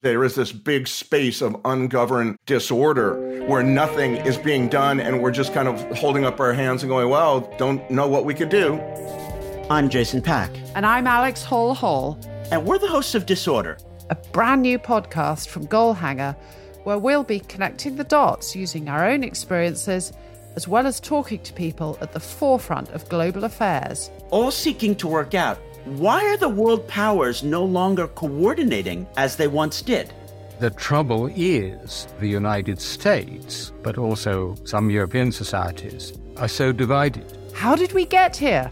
There is this big space of ungoverned disorder where nothing is being done and we're just kind of holding up our hands and going, well, don't know what we could do. I'm Jason Pack. And I'm Alex Hall Hall. And we're the hosts of Disorder, a brand new podcast from Goalhanger where we'll be connecting the dots using our own experiences as well as talking to people at the forefront of global affairs. All seeking to work out why are the world powers no longer coordinating as they once did? The trouble is the United States, but also some European societies, are so divided. How did we get here?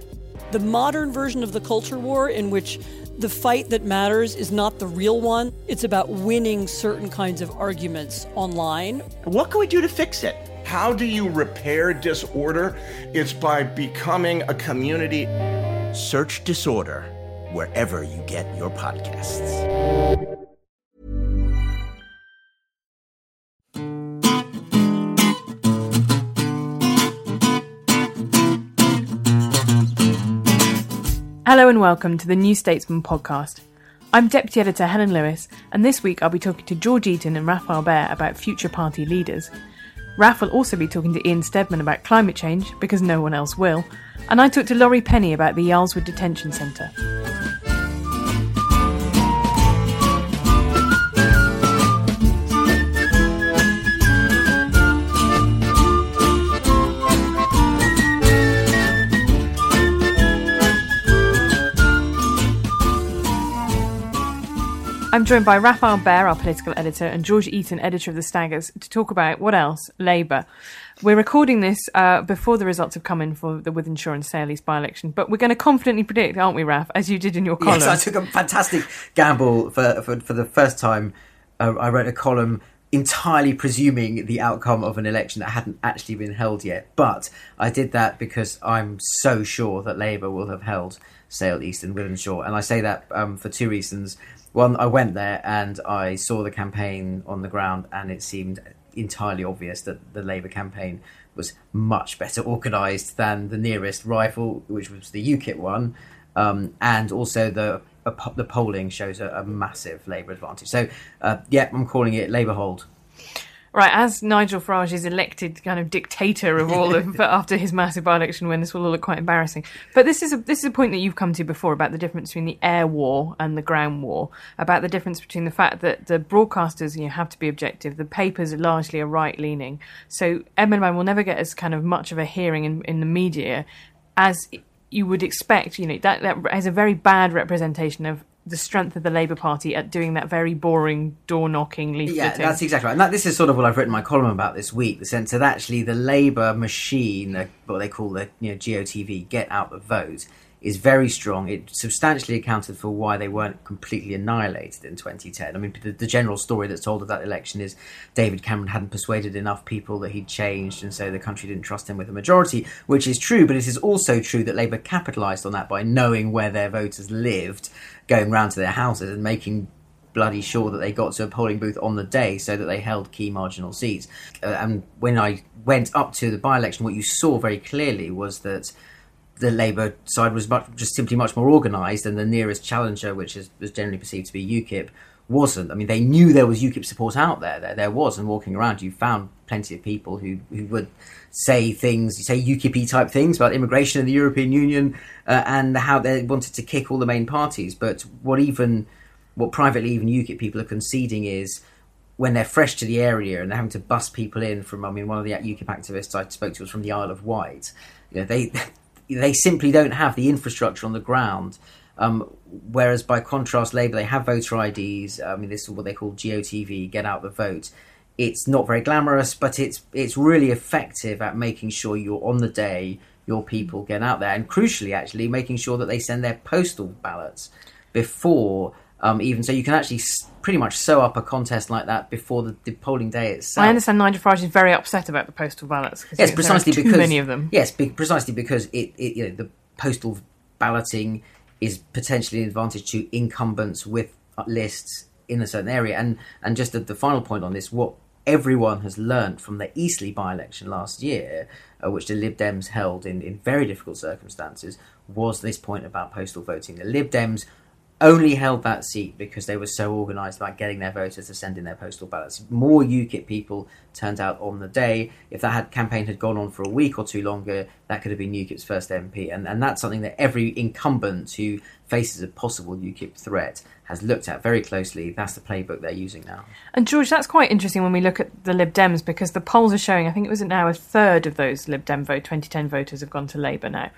The modern version of the culture war, in which the fight that matters is not the real one, it's about winning certain kinds of arguments online. What can we do to fix it? How do you repair disorder? It's by becoming a community. Search Disorder wherever you get your podcasts. Hello and welcome to the New Statesman podcast. I'm Deputy Editor Helen Lewis, and this week I'll be talking to George Eaton and Rafael Behr about future party leaders. Raph will also be talking to Ian Steadman about climate change, because no one else will, and I talked to Laurie Penny about the Yarl's Wood Detention Centre. I'm joined by Rafael Behr, our political editor, and George Eaton, editor of The Staggers, to talk about what else? Labour. We're recording this uh, before the results have come in for the Wythenshawe and Sale East by election, but we're going to confidently predict, aren't we, Raph, as you did in your column? Yes, I took a fantastic gamble for, for, for the first time. Uh, I wrote a column entirely presuming the outcome of an election that hadn't actually been held yet. But I did that because I'm so sure that Labour will have held Sale East and Wythenshawe. And I say that um, for two reasons. One, I went there and I saw the campaign on the ground, and it seemed entirely obvious that the Labour campaign was much better organised than the nearest rival, which was the UKIP one, um, and also the the polling shows a, a massive Labour advantage. So, uh, yeah, I'm calling it Labour hold. Right, as Nigel Farage is elected kind of dictator of all of after his massive by-election win, this will all look quite embarrassing. But this is a this is a point that you've come to before about the difference between the air war and the ground war, about the difference between the fact that the broadcasters you know, have to be objective, the papers are largely a right-leaning, so Edmund will never get as kind of much of a hearing in, in the media as you would expect. You know that that has a very bad representation of the strength of the Labour Party at doing that very boring door knocking leafleting. Yeah, that's exactly right. And that, this is sort of what I've written my column about this week. The sense that actually the Labour machine, what they call the you know, GOTV, get out the vote, is very strong. It substantially accounted for why they weren't completely annihilated in 2010. I mean, the, the, general story that's told of that election is David Cameron hadn't persuaded enough people that he'd changed, and so the country didn't trust him with a majority, which is true. But it is also true that Labour capitalised on that by knowing where their voters lived, going round to their houses and making bloody sure that they got to a polling booth on the day so that they held key marginal seats. Uh, and when I went up to the by election, what you saw very clearly was that the Labour side was much, just simply much more organised, and the nearest challenger, which is, was generally perceived to be UKIP, wasn't. I mean, they knew there was UKIP support out there. There, there was, and walking around, you found plenty of people who, who would say things, say UKIP type things about immigration in the European Union uh, and how they wanted to kick all the main parties. But what even, what privately even UKIP people are conceding is when they're fresh to the area and they're having to bust people in from. I mean, one of the UKIP activists I spoke to was from the Isle of Wight. You know, they they simply don't have the infrastructure on the ground. Um, whereas by contrast, Labour they have voter IDs. I mean, this is what they call GOTV, get out the vote. It's not very glamorous, but it's it's really effective at making sure you're on the day, your people get out there, and crucially, actually, making sure that they send their postal ballots before um, even so, you can actually s- pretty much sew up a contest like that before the, the polling day itself. I understand Nigel Farage is very upset about the postal ballots. Yes, precisely too because many of them. Yes, be, precisely because it, it you know the postal balloting is potentially an advantage to incumbents with lists in a certain area. And and just the, the final point on this, what everyone has learnt from the Eastleigh by-election last year, uh, which the Lib Dems held in, in very difficult circumstances, was this point about postal voting. The Lib Dems only held that seat because they were so organised about getting their voters to send in their postal ballots. More UKIP people turned out on the day. If that had, campaign had gone on for a week or two longer, that could have been UKIP's first MP. And, and that's something that every incumbent who faces a possible UKIP threat has looked at very closely. That's the playbook they're using now. And George, that's quite interesting when we look at the Lib Dems because the polls are showing, I think it was now a third of those Lib Dem vote, 2010 voters have gone to Labour now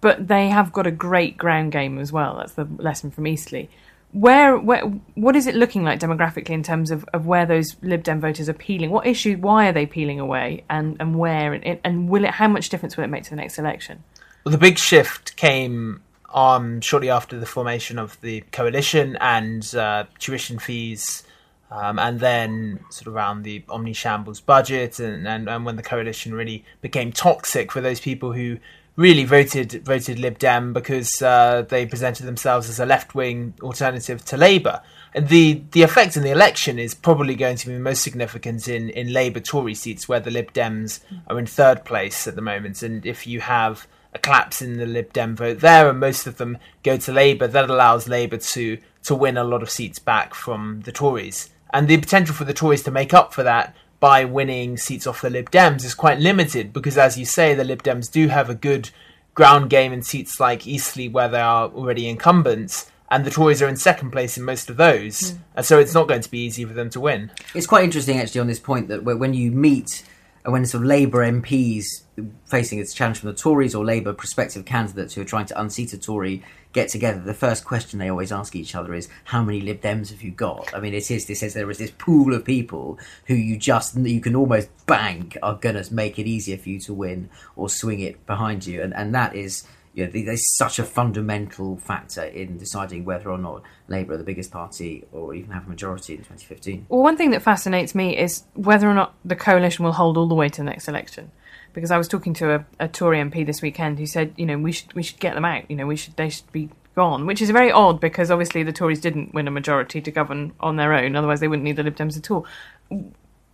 but they have got a great ground game as well. That's the lesson from Eastleigh. Where, where, what is it looking like demographically in terms of, of where those Lib Dem voters are peeling? What issue? Why are they peeling away, and and where? And, and will it? How much difference will it make to the next election? Well, the big shift came um, shortly after the formation of the coalition and uh, tuition fees. Um, and then sort of around the omni shambles budget and, and, and when the coalition really became toxic for those people who really voted voted Lib Dem because uh, they presented themselves as a left wing alternative to Labour. And the the effect in the election is probably going to be most significant in, in Labour Tory seats where the Lib Dems are in third place at the moment. And if you have a collapse in the Lib Dem vote there and most of them go to Labour, that allows Labour to to win a lot of seats back from the Tories. And the potential for the Tories to make up for that by winning seats off the Lib Dems is quite limited because, as you say, the Lib Dems do have a good ground game in seats like Eastleigh where they are already incumbents. And the Tories are in second place in most of those, mm. and so it's not going to be easy for them to win. It's quite interesting, actually, on this point that when you meet when sort of Labour MPs facing a challenge from the Tories or Labour prospective candidates who are trying to unseat a Tory get together, the first question they always ask each other is, "How many Lib Dems have you got?" I mean, it is this says there is this pool of people who you just you can almost bank are going to make it easier for you to win or swing it behind you, and and that is. You know, there's such a fundamental factor in deciding whether or not Labour are the biggest party or even have a majority in 2015. Well, one thing that fascinates me is whether or not the coalition will hold all the way to the next election because I was talking to a, a Tory MP this weekend who said, you know, we should we should get them out. You know, we should they should be gone, which is very odd because obviously the Tories didn't win a majority to govern on their own. Otherwise, they wouldn't need the Lib Dems at all.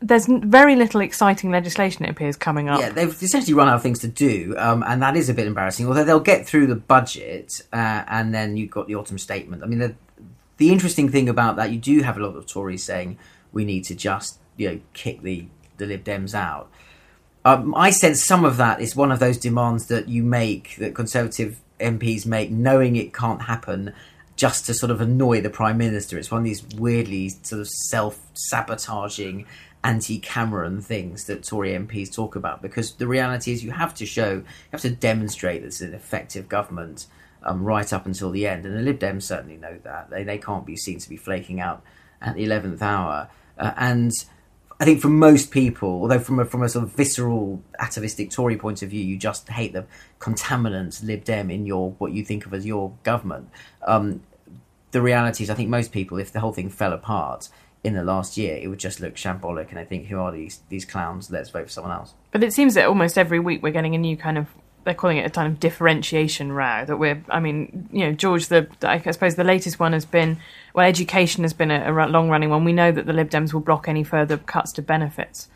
There's very little exciting legislation, it appears, coming up. Yeah, they've essentially run out of things to do, um, and that is a bit embarrassing. Although they'll get through the budget, uh, and then you've got the autumn statement. I mean, the, the interesting thing about that, you do have a lot of Tories saying we need to just you know kick the the Lib Dems out. Um, I sense some of that is one of those demands that you make, that Conservative MPs make, knowing it can't happen, just to sort of annoy the Prime Minister. It's one of these weirdly sort of self sabotaging anti Cameron things that Tory MPs talk about, because the reality is you have to show, you have to demonstrate that it's an effective government. Um, right up until the end, and the Lib Dems certainly know that they they can't be seen to be flaking out at the eleventh hour. Uh, and I think for most people, although from a, from a sort of visceral atavistic Tory point of view, you just hate the contaminants Lib Dem in your what you think of as your government. Um, the reality is, I think most people, if the whole thing fell apart in the last year, it would just look shambolic, and I think, who are these these clowns? Let's vote for someone else. But it seems that almost every week we're getting a new kind of they're calling it a kind of differentiation row that we're i mean you know george the i suppose the latest one has been well education has been a, a long running one. We know that the lib dems will block any further cuts to benefits.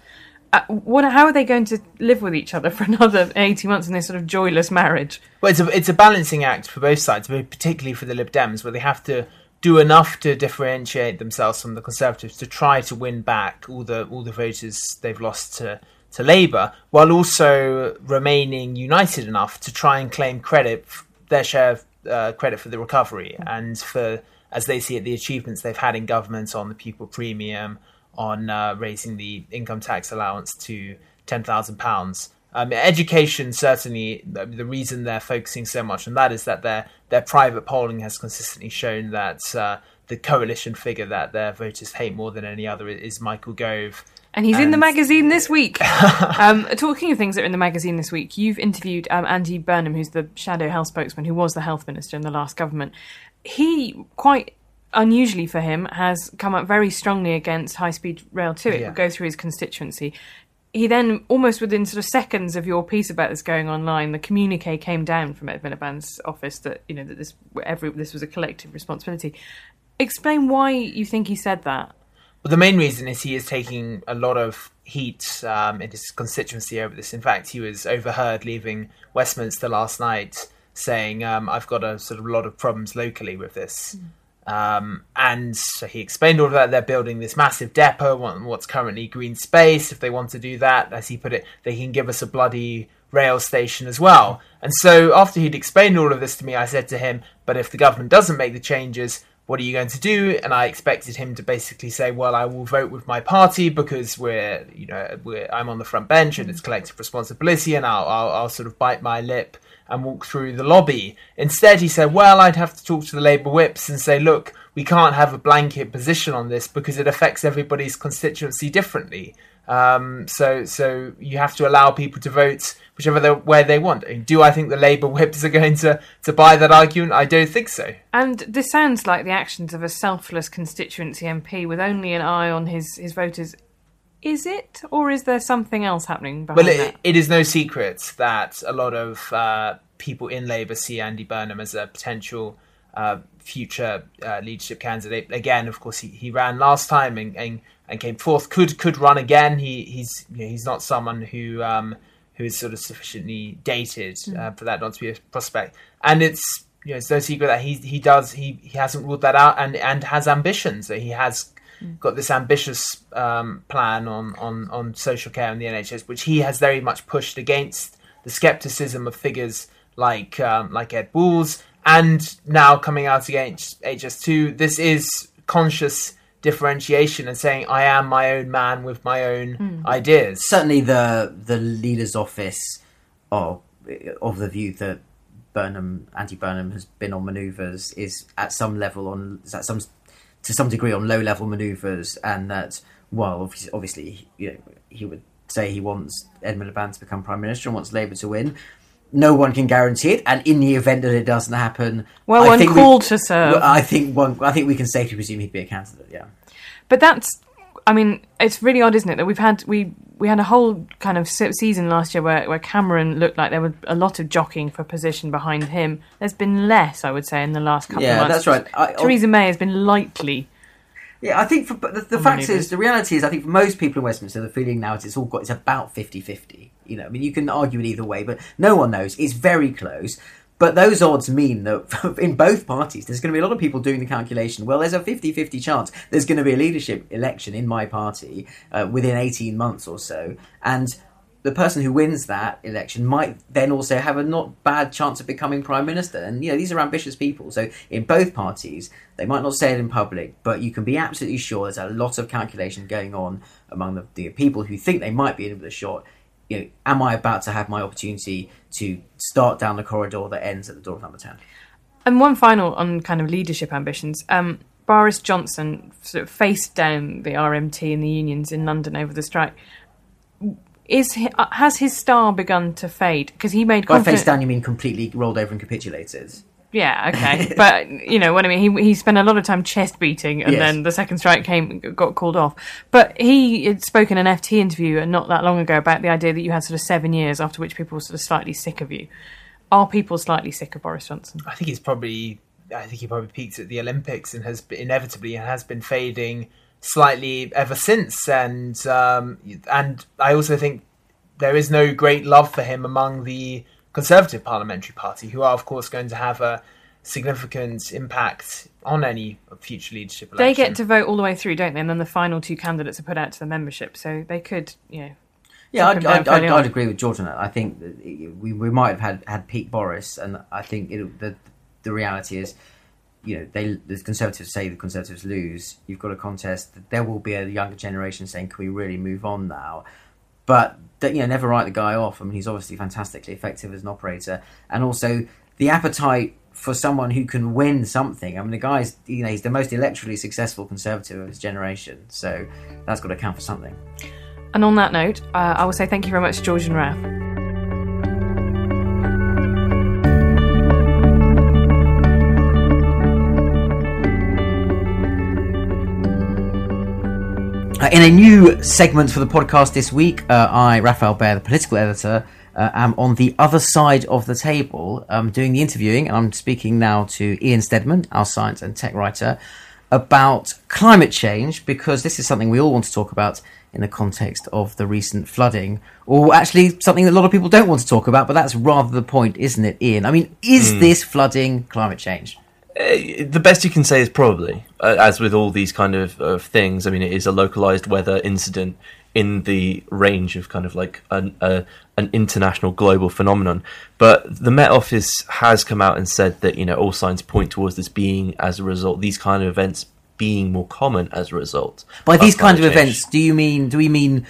Uh, what how are they going to live with each other for another 80 months in this sort of joyless marriage? Well it's a it's a balancing act for both sides particularly for the lib dems where they have to do enough to differentiate themselves from the conservatives to try to win back all the all the voters they've lost to to Labour, while also remaining united enough to try and claim credit, their share of uh, credit for the recovery and for, as they see it, the achievements they've had in government on the pupil premium, on uh, raising the income tax allowance to ten thousand um, pounds. education certainly the reason they're focusing so much on that is that their their private polling has consistently shown that uh, the coalition figure that their voters hate more than any other is Michael Gove and he's and in the magazine this week. um, talking of things that are in the magazine this week, you've interviewed um, Andy Burnham, who's the shadow health spokesman, who was the health minister in the last government. He, quite unusually for him, has come up very strongly against high speed rail too. It yeah. will go through his constituency. He then, almost within sort of seconds of your piece about this going online, the communique came down from Ed Miliband's office that you know that this every this was a collective responsibility. Explain why you think he said that. Well, the main reason is he is taking a lot of heat um, in his constituency over this. In fact, he was overheard leaving Westminster last night saying, um, "I've got a sort of lot of problems locally with this." Mm. Um, and so he explained all of that. They're building this massive depot, on what's currently green space. If they want to do that, as he put it, they can give us a bloody rail station as well. And so after he'd explained all of this to me, I said to him, but if the government doesn't make the changes, what are you going to do? And I expected him to basically say, well, I will vote with my party because we're, you know, we're, I'm on the front bench and it's mm. collective responsibility and I'll, I'll, I'll sort of bite my lip and walk through the lobby. Instead, he said, well, I'd have to talk to the Labour whips and say, look, we can't have a blanket position on this because it affects everybody's constituency differently. Um, so, so you have to allow people to vote whichever way they want. do I think the Labour whips are going to, to buy that argument? I don't think so. And this sounds like the actions of a selfless constituency MP with only an eye on his, his voters. Is it, or is there something else happening behind well, it, that? it is no secret that a lot of uh, people in Labour see Andy Burnham as a potential uh, future uh, leadership candidate. Again, of course, he, he ran last time and, and, and came fourth. Could could run again. He he's you know, he's not someone who um, who is sort of sufficiently dated mm. uh, for that not to be a prospect. And it's you know it's no secret that he he does he, he hasn't ruled that out and and has ambitions. So he has mm. got this ambitious um, plan on on on social care and the NHS, which he has very much pushed against the skepticism of figures like um, like Ed Balls, and now coming out against HS2. This is conscious differentiation and saying I am my own man with my own mm. ideas. Certainly, the the leader's office of of the view that Burnham, anti Burnham, has been on manoeuvres is at some level on is at some to some degree on low level manoeuvres, and that well, obviously, you know, he would say he wants Ed Miliband to become prime minister and wants Labour to win no one can guarantee it, and in the event that it doesn't happen, well, I one think called we, to serve. I think one. I think we can safely presume he'd be a candidate. Yeah, but that's. I mean, it's really odd, isn't it, that we've had we we had a whole kind of season last year where, where Cameron looked like there was a lot of jockeying for position behind him. There's been less, I would say, in the last couple yeah, of months. Yeah, that's right. I, oh Theresa May has been lightly yeah, I think for, the, the fact is, the reality is, I think for most people in Westminster, the feeling now is it's all got it's about 50-50. You know, I mean, you can argue it either way, but no one knows. It's very close. But those odds mean that in both parties, there's going to be a lot of people doing the calculation. Well, there's a 50 50 chance there's going to be a leadership election in my party uh, within 18 months or so. And the person who wins that election might then also have a not bad chance of becoming prime minister. And you know, these are ambitious people. So in both parties, they might not say it in public, but you can be absolutely sure there's a lot of calculation going on among the, the people who think they might be in with a shot. You know, am I about to have my opportunity to start down the corridor that ends at the door of number ten? And one final on kind of leadership ambitions. Um, Boris Johnson sort of faced down the RMT and the unions in London over the strike is he, uh, has his star begun to fade? Because he made by face down, you mean completely rolled over and capitulated? Yeah, okay, but you know what I mean. He he spent a lot of time chest beating, and yes. then the second strike came, got called off. But he had spoken in an FT interview and not that long ago about the idea that you had sort of seven years after which people were sort of slightly sick of you. Are people slightly sick of Boris Johnson? I think he's probably. I think he probably peaked at the Olympics and has inevitably has been fading slightly ever since. And um, and I also think there is no great love for him among the Conservative Parliamentary Party, who are of course going to have a significant impact on any future leadership election. They get to vote all the way through, don't they? And then the final two candidates are put out to the membership, so they could, you know. Yeah, I'd, I'd, I'd, I'd, agree with George on that. I think we, we might have had, had peak Boris, and I think it, the the reality is you know, they the Conservatives say the Conservatives lose. You've got a contest. There will be a younger generation saying, "Can we really move on now?" But you know, never write the guy off. I mean, he's obviously fantastically effective as an operator, and also the appetite for someone who can win something. I mean, the guy's you know he's the most electorally successful Conservative of his generation, so that's got to count for something. And on that note, uh, I will say thank you very much, George and Raf. Uh, in a new segment for the podcast this week, uh, I, Rafael Behr, the political editor, uh, am on the other side of the table um, doing the interviewing, and I'm speaking now to Ian Steadman, our science and tech writer, about climate change because this is something we all want to talk about in the context of the recent flooding, or actually something that a lot of people don't want to talk about, but that's rather the point, isn't it, Ian? I mean, is mm. this flooding climate change? Uh, the best you can say is probably, uh, as with all these kind of, of things. I mean, it is a localized weather incident in the range of kind of like an a, an international global phenomenon. But the Met Office has come out and said that you know all signs point towards this being as a result these kind of events being more common as a result. By these kind of change. events, do you mean do we mean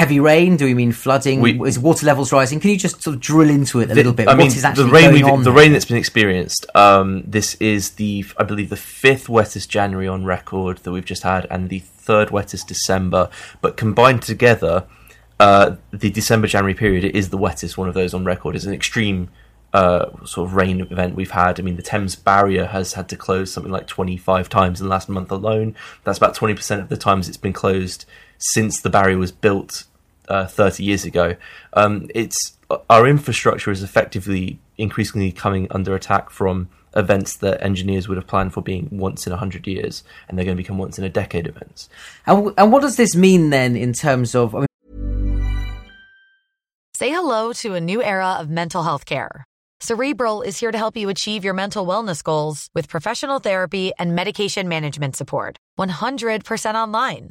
heavy rain? Do we mean flooding? We- is water levels rising? Can you just sort of drill into it a little bit? I mean, what is actually the rain going on? the rain that's been experienced. Um, this is the, I believe, the fifth wettest January on record that we've just had, and the third wettest December. But combined together, uh, the December January period is the wettest one of those on record. It's an extreme uh, sort of rain event we've had. I mean, the Thames barrier has had to close something like 25 times in the last month alone. That's about 20% of the times it's been closed since the barrier was built uh, 30 years ago. Um, it's our infrastructure is effectively increasingly coming under attack from events that engineers would have planned for being once in a hundred years, and they're going to become once in a decade events. And, and what does this mean then in terms of? I mean, Say hello to a new era of mental health care. Cerebral is here to help you achieve your mental wellness goals with professional therapy and medication management support. 100% online.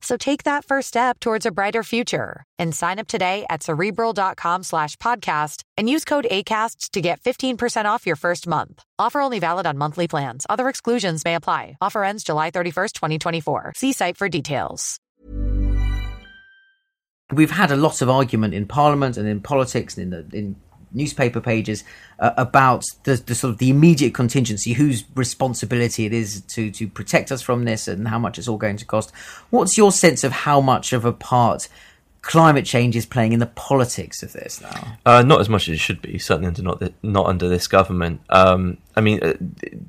So take that first step towards a brighter future and sign up today at cerebral.com slash podcast and use code ACAST to get 15% off your first month. Offer only valid on monthly plans. Other exclusions may apply. Offer ends July 31st, 2024. See site for details. we've had a lot of argument in Parliament and in politics and in the in newspaper pages uh, about the, the sort of the immediate contingency, whose responsibility it is to to protect us from this, and how much it's all going to cost. What's your sense of how much of a part climate change is playing in the politics of this now? Uh, not as much as it should be, certainly under not the, not under this government. Um, I mean, uh,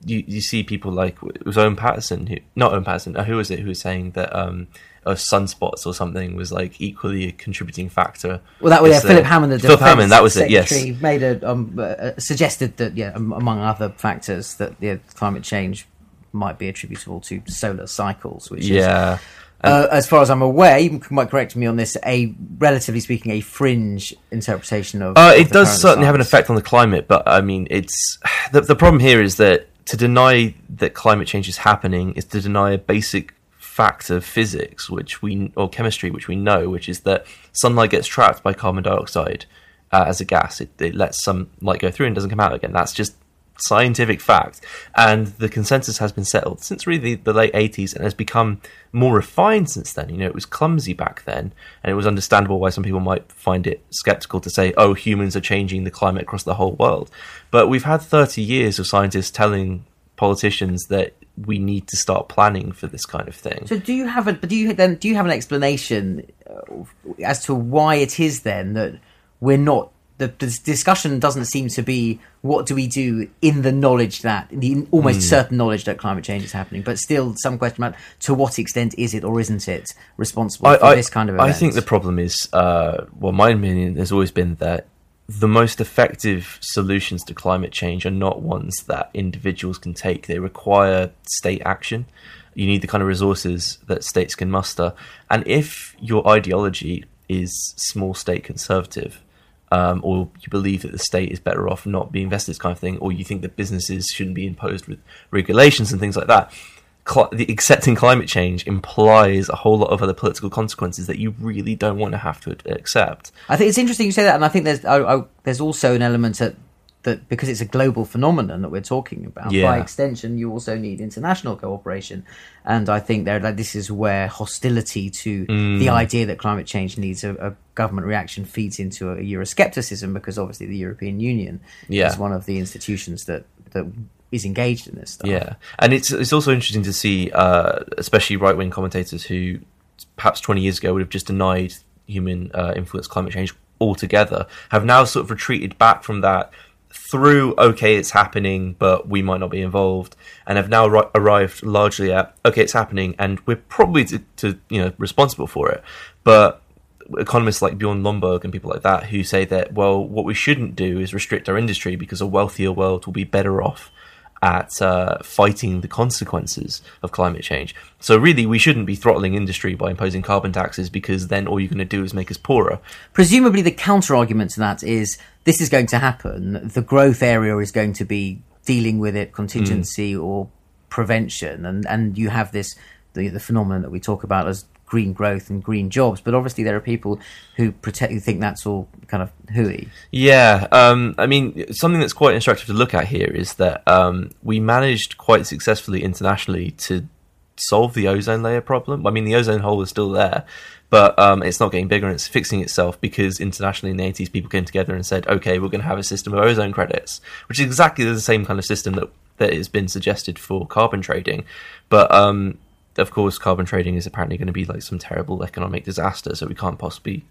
you you see people like it was Owen Paterson, who not Owen Paterson, uh, who was it, who was saying that um, uh, sunspots or something was like equally a contributing factor. Well, that was yeah, uh, Philip Hammond, the Philip Hammond, that was it. Yes, made a um, uh, suggested that yeah, among other factors, that yeah, climate change might be attributable to solar cycles, which is yeah. uh, as far as I'm aware, you might correct me on this, a relatively speaking, a fringe interpretation of. Uh, of it does certainly have an effect on the climate, but I mean, it's the, the problem here is that to deny that climate change is happening is to deny a basic fact of physics, which we or chemistry, which we know, which is that sunlight gets trapped by carbon dioxide uh, as a gas. It, it lets some light go through and doesn't come out again. That's just scientific fact, and the consensus has been settled since really the late 80s and has become more refined since then. You know, it was clumsy back then, and it was understandable why some people might find it skeptical to say, oh, humans are changing the climate across the whole world. But we've had 30 years of scientists telling politicians that we need to start planning for this kind of thing. So, do you have a? Do you then? Do you have an explanation uh, as to why it is then that we're not? The, the discussion doesn't seem to be what do we do in the knowledge that the almost Hmm. certain knowledge that climate change is happening, but still some question about to what extent is it or isn't it responsible for this kind of event? I think the problem is, uh, well, my opinion has always been that the most effective solutions to climate change are not ones that individuals can take. They require state action. You need the kind of resources that states can muster. And if your ideology is small state conservative, um, or you believe that the state is better off not being invested this kind of thing, or you think that businesses shouldn't be imposed with regulations and things like that, cl- the accepting climate change implies a whole lot of other political consequences that you really don't want to have to accept. I think it's interesting you say that, and I think there's I, I, there's also an element that that because it's a global phenomenon that we're talking about. Yeah. By extension, you also need international cooperation, and I think there like this is where hostility to Mm. the idea that climate change needs a, a government reaction feeds into a Euroscepticism because obviously the European Union Yeah. is one of the institutions that that is engaged in this stuff. Yeah, and it's it's also interesting to see, uh, especially right wing commentators who perhaps twenty years ago would have just denied human uh, influence climate change altogether, have now sort of retreated back from that through okay, it's happening, but we might not be involved, and have now ri- arrived largely at okay, it's happening, and we're probably to, to you know responsible for it, but economists like Bjorn Lomborg and people like that who say that well, what we shouldn't do is restrict our industry because a wealthier world will be better off at uh, fighting the consequences of climate change. So really, we shouldn't be throttling industry by imposing carbon taxes because then all you're going to do is make us poorer. Presumably, the counter argument to that is this is going to happen. The growth area is going to be dealing with it, contingency Mm. or prevention, and and you have this the the phenomenon that we talk about as green growth and green jobs. But obviously, there are people who protect who think that's all kind of hooey. Yeah, um, I mean, something that's quite instructive to look at here is that um, we managed quite successfully internationally to solve the ozone layer problem. I mean, the ozone hole is still there, but um, it's not getting bigger and it's fixing itself because internationally in the 80s, people came together and said, okay, we're going to have a system of ozone credits, which is exactly the same kind of system that, that has been suggested for carbon trading. But um, of course, carbon trading is apparently going to be like some terrible economic disaster, so we can't possibly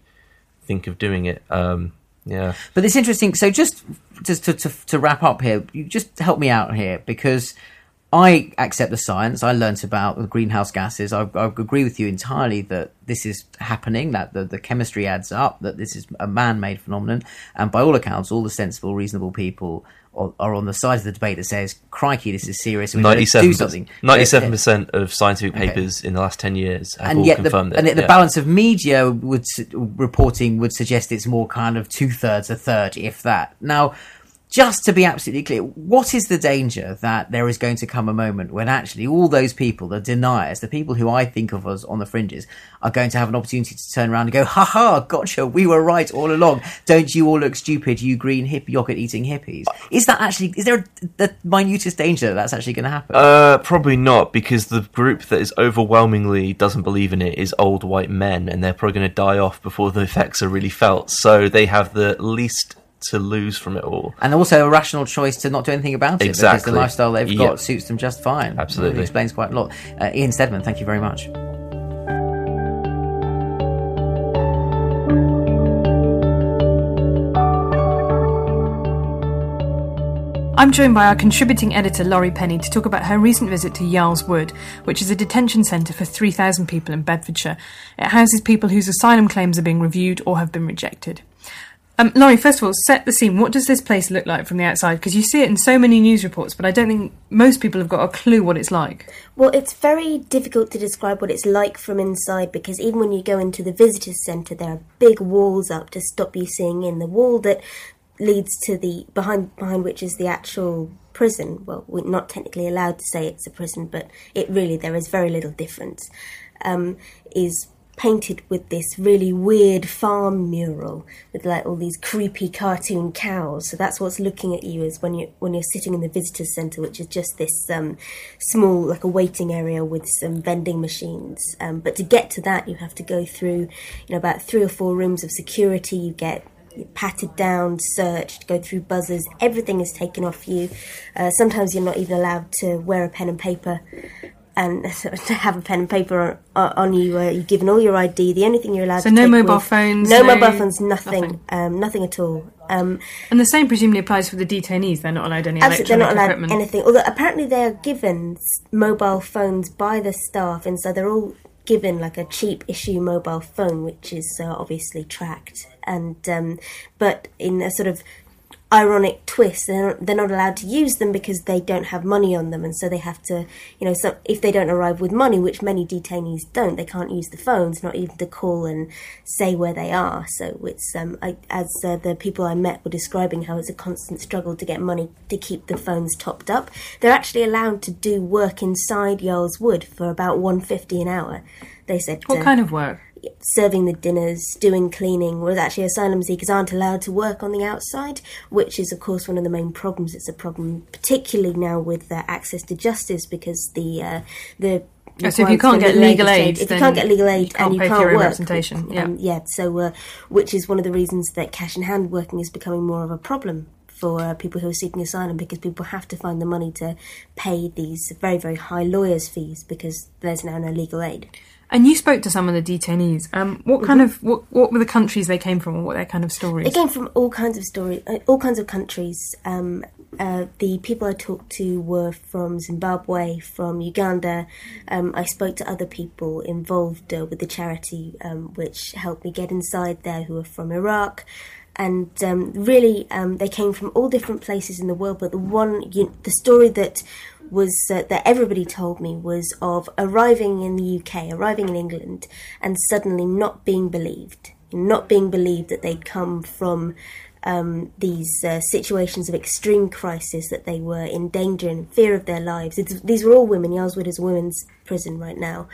think of doing it. Um, yeah. But it's interesting. So just just to, to to wrap up here, you just help me out here because I accept the science. I learnt about the greenhouse gases. I, I agree with you entirely that this is happening. That the, the chemistry adds up. That this is a man-made phenomenon. And by all accounts, all the sensible, reasonable people are, on the side of the debate that says, "Crikey, this is serious. We need to do something." Ninety-seven percent of scientific papers in the last ten years have and all yet the, confirmed and it. yet the yeah. balance of media would reporting would suggest it's more kind of two thirds, a third, if that. Now, just to be absolutely clear, what is the danger that there is going to come a moment when actually all those people, the deniers, the people who I think of as on the fringes, are going to have an opportunity to turn around and go, "Ha ha, gotcha, we were right all along. Don't you all look stupid, you green hip yogurt eating hippies?" Is that actually? Is there the minutest danger that that's actually going to happen? Uh, probably not, because the group that is overwhelmingly doesn't believe in it is old white men, and they're probably going to die off before the effects are really felt. So they have the least to lose from it all. and also a rational choice to not do anything about it because Exactly. the lifestyle they've Yep. got suits them just fine. Absolutely. It explains quite a lot. Uh, Ian Steadman, thank you very much. I'm joined by our contributing editor Laurie Penny to talk about her recent visit to Yarl's Wood, which is a detention centre for 3,000 people in Bedfordshire. It houses people whose asylum claims are being reviewed or have been rejected. Um, Laurie, first of all, set the scene. What does this place look like from the outside? Because you see it in so many news reports, but I don't think most people have got a clue what it's like. Well, it's very difficult to describe what it's like from inside because even when you go into the visitors centre, there are big walls up to stop you seeing in. The wall that leads to the behind behind which is the actual prison. Well, we're not technically allowed to say it's a prison, but it really there is very little difference. Um, is painted with this really weird farm mural with like all these creepy cartoon cows. So that's what's looking at you is when you when you're sitting in the visitors centre, which is just this um, small like a waiting area with some vending machines. Um, but to get to that, you have to go through you know about three or four rooms of security. You get patted down, searched, go through buzzers. Everything is taken off you. Uh, sometimes you're not even allowed to wear a pen and paper and to have a pen and paper on, on you. Uh, you're given all your ID. The only thing you're allowed So no mobile with- phones, no, no- mobile phones, nothing, nothing. Um, nothing at all. Um, And the same presumably applies for the detainees. They're not allowed any Absolutely, they're not electronic allowed equipment. anything. Although apparently they are given mobile phones by the staff, and so they're all given like a cheap issue mobile phone, which is uh, obviously tracked. And um, but in a sort of ironic twist, they're not, they're not allowed to use them because they don't have money on them, and so they have to, you know, so if they don't arrive with money, which many detainees don't, they can't use the phones, not even to call and say where they are. So it's um, I, as uh, the people I met were describing how it's a constant struggle to get money to keep the phones topped up. They're actually allowed to do work inside Yarl's Wood for about one fifty an hour. They said What uh, kind of work? Serving the dinners, doing cleaning, whereas actually asylum seekers aren't allowed to work on the outside, which is of course one of the main problems. It's a problem, particularly now with uh, access to justice, because the uh, the Oh, so if you can't get legal aid, if you can't get legal aid you and you can't work, representation, yeah. um, yeah. So, uh, which is one of the reasons that cash in hand working is becoming more of a problem for uh, people who are seeking asylum because people have to find the money to pay these very very high lawyers' fees because there's now no legal aid. And you spoke to some of the detainees. Um, what kind of what, what were the countries they came from, or what their kind of stories? They came from all kinds of stories, uh, all kinds of countries. Um, uh, the people I talked to were from Zimbabwe, from Uganda. Um, I spoke to other people involved uh, with the charity, um, which helped me get inside there, who are from Iraq. And um, really, um, they came from all different places in the world. But the one, you, the story that was uh, that everybody told me was of arriving in the UK, arriving in England, and suddenly not being believed, not being believed that they'd come from um, these uh, situations of extreme crisis, that they were in danger and fear of their lives. It's, these were all women. Yarl's Wood is a women's prison right now.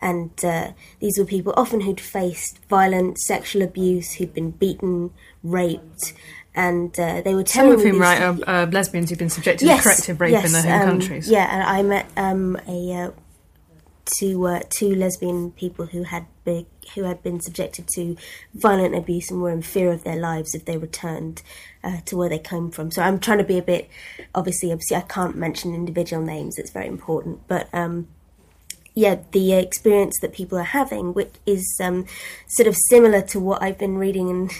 And uh, these were people often who'd faced violent sexual abuse, who'd been beaten, raped, and uh, they were telling Some of whom, right, are uh, lesbians who've been subjected Yes, to corrective rape yes, in their home um, countries. Yeah, and I met um, a uh, two uh, two lesbian people who had been, who had been subjected to violent abuse and were in fear of their lives if they returned uh, to where they came from. So I'm trying to be a bit obviously obviously I can't mention individual names. It's very important, but. Um, yeah, the experience that people are having, which is um, sort of similar to what I've been reading and,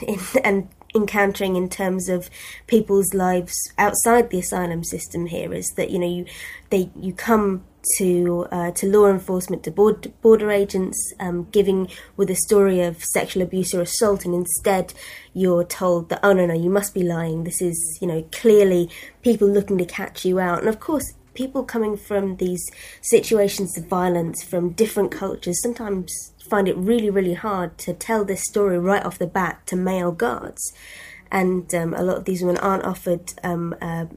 and encountering in terms of people's lives outside the asylum system. Here is that you know you they you come to uh, to law enforcement, to border, border agents, um, giving with a story of sexual abuse or assault, and instead you're told that oh no no you must be lying. This is you know clearly people looking to catch you out, and of course people coming from these situations of violence from different cultures sometimes find it really, really hard to tell this story right off the bat to male guards. And um, a lot of these women aren't offered um, a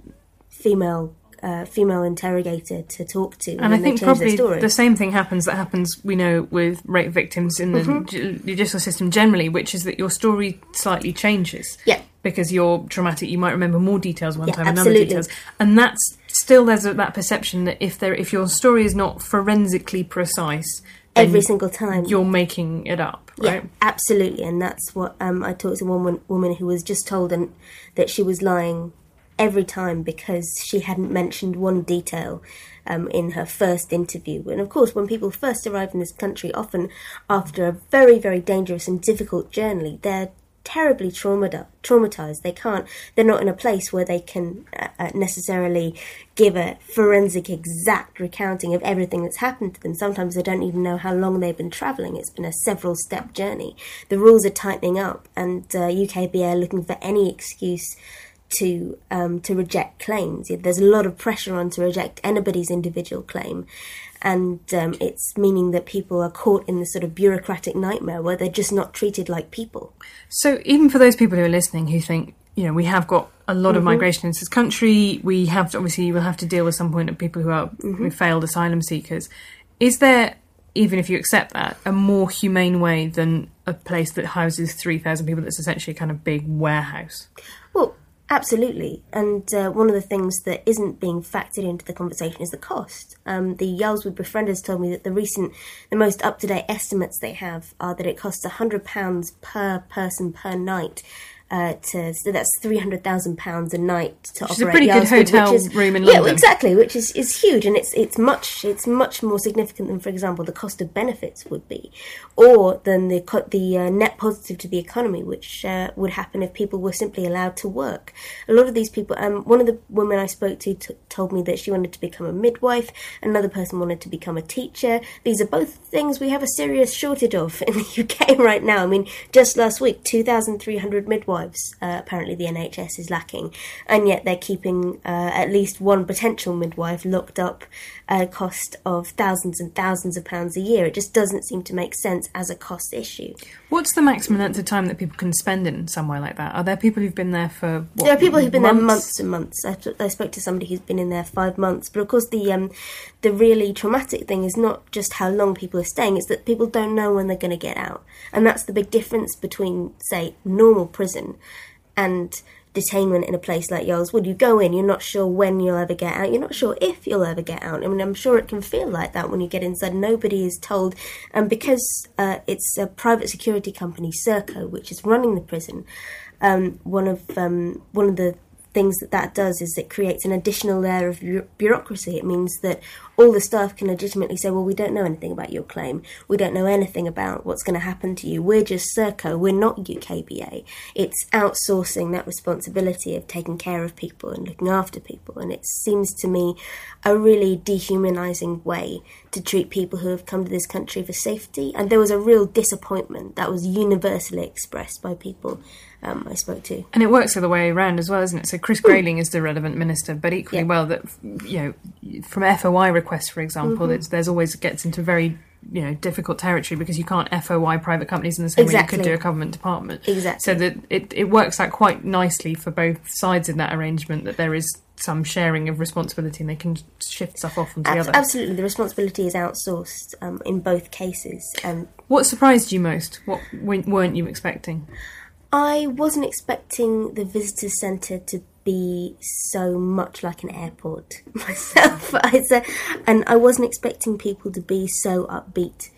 female. Uh, female interrogator to talk to, And I think probably the same thing happens that happens, we know, with rape victims in the Mhm. judicial system generally, which is that your story slightly changes. Yeah. Because you're traumatic, you might remember more details one Yeah, time and other details. And that's still there's that perception that if there if your story is not forensically precise, Every single time. you're making it up, Yeah, absolutely, and that's what um, I talked to one woman, woman who was just told and that she was lying every time because she hadn't mentioned one detail um, in her first interview. And of course, when people first arrive in this country, often after a very, very dangerous and difficult journey, they're terribly traumati- traumatized. They can't. They're not in a place where they can uh, uh, necessarily give a forensic, exact recounting of everything that's happened to them. Sometimes they don't even know how long they've been traveling. It's been a several-step journey. The rules are tightening up, and uh, UKBA are looking for any excuse to um, to reject claims. There's a lot of pressure on to reject anybody's individual claim, and um, it's meaning that people are caught in this sort of bureaucratic nightmare where they're just not treated like people. So even for those people who are listening who think, you know, we have got a lot of Mhm. migration into this country, we have to, obviously we'll have to deal with some point of people who are Mhm. who failed asylum seekers. Is there, even if you accept that, a more humane way than a place that houses three thousand people that's essentially a kind of big warehouse? Well, absolutely. And uh, one of the things that isn't being factored into the conversation is the cost. Um, the Yarl's Wood Befrienders told me that the recent, the most up to date estimates they have are that it costs £100 per person per night. Uh, to so that's three hundred thousand pounds a night to Which is a operate pretty good hotel is- room in London. yeah, exactly, which is, is huge, and it's it's much it's much more significant than, for example, the cost of benefits would be, or than the the uh, net positive to the economy, which uh, would happen if people were simply allowed to work. A lot of these people, um, one of the women I spoke to t- told me that she wanted to become a midwife. Another person wanted to become a teacher. These are both things we have a serious shortage of in the UK right now. I mean, just last week, two thousand three hundred midwives. Uh, apparently, the NHS is lacking, and yet they're keeping uh, at least one potential midwife locked up at a cost of thousands and thousands of pounds a year. It just doesn't seem to make sense as a cost issue. What's the maximum length of time that people can spend in somewhere like that? Are there people who've been there for what, there are people who've been there months? months and months. I, I spoke to somebody who's been in there five months, but of course the um, the really traumatic thing is not just how long people are staying; it's that people don't know when they're going to get out, and that's the big difference between, say, normal prison and detainment in a place like Yarl's Wood. You go in, you're not sure when you'll ever get out. You're not sure if you'll ever get out. I mean, I'm sure it can feel like that when you get inside. Nobody is told, and because uh, it's a private security company, Serco, which is running the prison. Um, one of um, one of the things that that does is it creates an additional layer of bureaucracy. It means that all the staff can legitimately say, well, we don't know anything about your claim. We don't know anything about what's going to happen to you. We're just Serco. We're not UKBA. It's outsourcing that responsibility of taking care of people and looking after people. And it seems to me a really dehumanizing way to treat people who have come to this country for safety. And there was a real disappointment that was universally expressed by people um, I spoke to. And it works the other way around as well, isn't it? So Chris Grayling is the relevant minister, but equally Yeah. well that you know from FOI requests, for example, Mhm. it's, there's always gets into very you know difficult territory because you can't FOI private companies in the same way you could do a government department. Exactly. So that it, it works out quite nicely for both sides in that arrangement that there is some sharing of responsibility and they can shift stuff off onto the other. absolutely, the responsibility is outsourced um, in both cases. And What surprised you most? What weren't you expecting? I wasn't expecting the visitor centre to be so much like an airport myself. I said, and I wasn't expecting people to be so upbeat.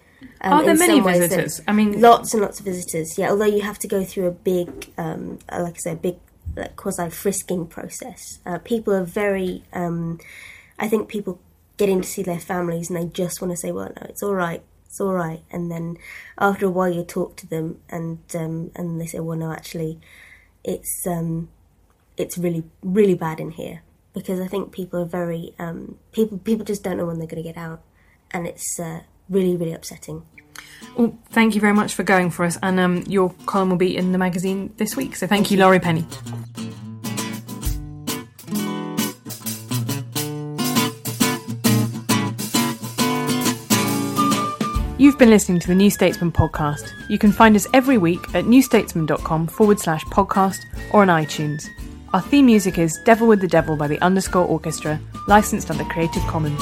um, Are there many visitors? I mean- lots and lots of visitors. Yeah, although you have to go through a big, um, like I said, big like, quasi frisking process. Uh, people are very. Um, I think people get in to see their families and they just want to say, "Well, no, it's all right." It's all right, and then after a while you talk to them, and um, and they say, "Well, no, actually, it's um, it's really really bad in here because I think people are very um, people people just don't know when they're going to get out, and it's uh, really really upsetting. Well, thank you very much for going for us, and um, your column will be in the magazine this week. So thank you, Laurie Penny. You've been listening to the New Statesman podcast. You can find us every week at newstatesman.com forward slash podcast or on iTunes. Our theme music is Devil with the Devil by the Underscore Orchestra, licensed under Creative Commons.